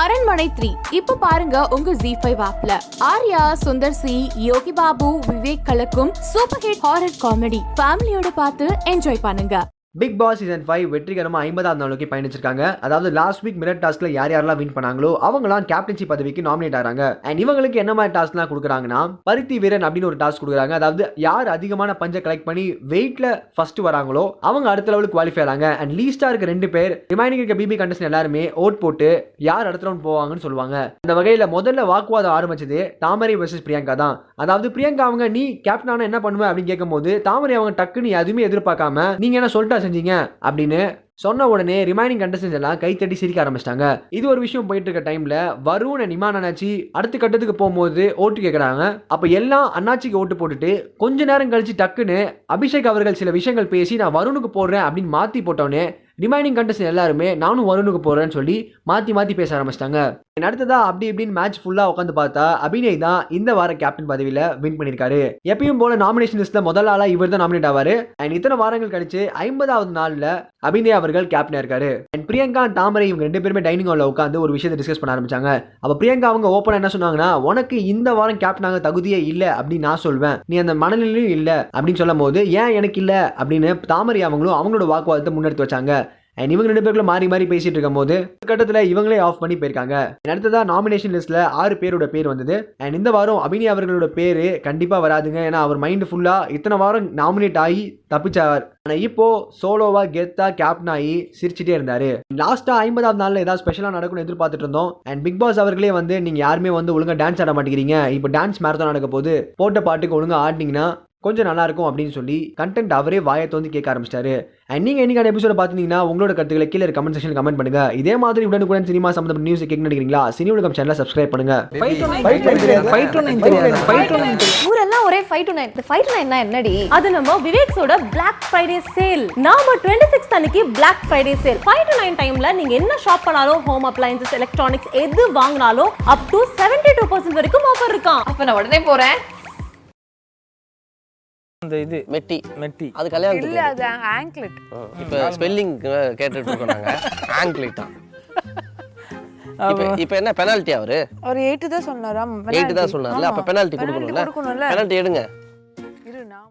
அரண்மனை த்ரீ. இப்ப பாருங்க உங்க ஜி ஃபைவ் ஆப்ல ஆர்யா சுந்தர் சி யோகி பாபு விவேக் கலக்கும் சூப்பர் ஹிட் ஹாரர் காமெடி ஃபேமிலியோட பார்த்து என்ஜாய் பண்ணுங்க. பிக் பாஸ் சீசன் ஃபைவ் வெற்றிகரமாக ஐம்பதாம் நாள் பயணிச்சிருக்காங்க. அதாவது லாஸ்ட் வீக் மிரட் டாஸ்க்ல யார் யாரெல்லாம் வின் பண்ணாங்களோ அவங்களாம் கேப்டன்சி பதவிக்கு நாமினேட் ஆகிறாங்க. அண்ட் இவங்களுக்கு என்ன மாதிரி டாஸ்க்லாம் கொடுக்குறாங்கன்னா பருத்தி வீரன் அப்படின்னு ஒரு டாஸ்க் கொடுக்குறாங்க. அதாவது யார் அதிகமான பஞ்சை கலெக்ட் பண்ணி வெயிட்ல ஃபர்ஸ்ட் வராங்களோ அவங்க அடுத்த லெவலுக்கு குவாலிஃபை ஆகிறாங்க. அண்ட் லீஸ்டா இருக்க ரெண்டு பேர் ரிமைனிங் இருக்க பிபி கண்டஸ்டன் எல்லாருமே ஓட் போட்டு யார் அடுத்த ரவுண்ட் போவாங்கன்னு சொல்லுவாங்க. அந்த வகையில் முதல்ல வாக்குவாதம் ஆரம்பிச்சது தாமரை வர்சஸ் பிரியங்கா தான். அதாவது பிரியங்கா அவங்க நீ கேப்டன் ஆனா என்ன பண்ணுவ அப்படின்னு கேட்கும்போது தாமரை அவங்க டக்குன்னு எதுவுமே எதிர்பார்க்காம நீங்க என்ன சொல்லிட்டா செஞ்சீங்க அப்படின்னு சொன்ன உடனே ரிமைனிங் கண்டஸ்டன்ஸ் எல்லாம் கைத்தட்டி சிரிக்க ஆரம்பிச்சிட்டாங்க. இது ஒரு விஷயம் போயிட்டு இருக்க டைம்ல வருண் அண்ட் இமான் அண்ணாச்சி அடுத்த கட்டத்துக்கு போகும்போது ஓட்டு கேட்குறாங்க அப்ப எல்லாம் அண்ணாச்சிக்கு ஓட்டு போட்டுட்டு கொஞ்ச நேரம் கழிச்சு டக்குன்னு அபிஷேக் அவர்கள் சில விஷயங்கள் பேசி நான் வருணுக்கு போடுறேன் அப்படின்னு மாத்தி போட்டோன்னே ரிமைனிங் கண்டஸ்டன் எல்லாருமே நானும் வருணுக்கு போறேன்னு சொல்லி மாத்தி மாத்தி பேச ஆரம்பிச்சிட்டாங்க. அடுத்ததா அப்படி இப்படின்னு மேட்ச் ஃபுல்லா உட்காந்து பார்த்தா அபிநய் தான் இந்த வார கேப்டன் பதவியில வின் பண்ணியிருக்காரு. எப்பயும் போல நாமினேஷன் லிஸ்ட்ல முதல் ஆளா இவர் தான் நாமினேட் ஆவாரு. அண்ட் இத்தனை வாரங்கள் கழிச்சு ஐம்பதாவது நாள்ல அபிநய் அவர்கள் கேப்டனாக இருக்காரு. அண்ட் பிரியங்கா தாமரை இவங்க ரெண்டு பேருமே டைனிங் ஹாலில் உட்காந்து ஒரு விஷயத்தை டிஸ்கஸ் பண்ண ஆரம்பிச்சாங்க. அப்போ பிரியங்கா அவங்க ஓப்பனாக என்ன சொன்னாங்கன்னா உனக்கு இந்த வாரம் கேப்டனாக தகுதியே இல்லை அப்படின்னு நான் சொல்வேன். நீ அந்த மனநிலையும் இல்லை. அப்படின்னு சொல்லும் போது ஏன் எனக்கு இல்லை? அப்படின்னு தாமரை அவங்களும் அவங்களோட வாக்குவாதத்தை முன்னெடுத்து வச்சாங்க. அண்ட் இவங்க ரெண்டு பேருக்குள்ள மாறி மாறி பேசிட்டு இருக்கும் போது கட்டத்தில் இவங்களே ஆஃப் பண்ணி போயிருக்காங்க. And நாமினேஷன் லிஸ்ட்ல ஆறு பேரோட பேர் வந்தது. அண்ட் இந்த வாரம் அபினி அவர்களோட பேர் கண்டிப்பாக வராதுங்க. ஏன்னா அவர் மைண்ட் ஃபுல்லாக இத்தனை வாரம் நாமினேட் ஆகி தப்பிச்சார். ஆனால் இப்போ சோலோவா கெத்தா கேப்டன் ஆகி சிரிச்சிட்டே இருந்தார். லாஸ்ட்டாக ஐம்பதாவது நாளில் ஏதாவது ஸ்பெஷலாக நடக்கும்னு எதிர்பார்த்துட்டு இருந்தோம். அண்ட் பிக் பாஸ் அவர்களே வந்து நீங்கள் யாருமே வந்து ஒழுங்காக டான்ஸ் ஆட மாட்டேங்கிறீங்க. இப்போ டான்ஸ் மேரத்தான் நடக்க போது போட்ட பாட்டுக்கு ஒழுங்காக ஆடினீங்கன்னா கொஞ்சம் நல்லா இருக்கும் அப்படின்னு சொல்லி கண்டென்ட் அவரே வாயை வந்து கேட்க ஆரம்பிச்சிட்டாரு. அண்ட் நீங்க என்னைக்கான எபிசோட பார்த்துட்டீங்கன்னா உங்களோட கருத்துக்களை கீழே கமெண்ட் செக்ஷன் கமெண்ட் பண்ணுங்க. இதே மாதிரி உடனுக்குடன் சினிமா சம்பந்தப்பட்ட நியூஸ் கேட்க நினைக்கிறீங்களா சினி உலகம் சேனலை சப்ஸ்கிரைப் பண்ணுங்க. ஊரெல்லாம் ஒரே ஃபைவ் டு நைன் இந்த ஃபைவ் டு நைன் என்னடி? அது நம்ம விவேக்ஸோட பிளாக் ஃப்ரைடே சேல் நாம டுவெண்ட்டி சிக்ஸ் அன்னைக்கு black Friday sale five to nine டைம்ல நீங்க என்ன ஷாப் பண்ணாலும் ஹோம் அப்ளையன்சஸ் எலக்ட்ரானிக்ஸ் எது வாங்கினாலும் up to seventy two percent வரைக்கும் ஆஃபர் இருக்கான் அப்ப நான் உடனே போறேன். அந்த இது. மெட்டி. மெட்டி. அது கல்யாணத்துக்கு இல்ல அது ஆங்க்லெட். இப்போ ஸ்பெல்லிங் கேட்டுட்டு இருக்கோம் நாங்க. ஆங்கிலிட் தான். இப்போ இப்போ என்ன பெனால்ட்டி அவரு? ஒரு எயிட் தான் சொன்னாராம். எயிட் தான் சொன்னார்ல அப்ப பெனால்ட்டி கொடுக்கணும்ல? கொடுக்கணும்ல. பெனால்ட்டி எடுங்க.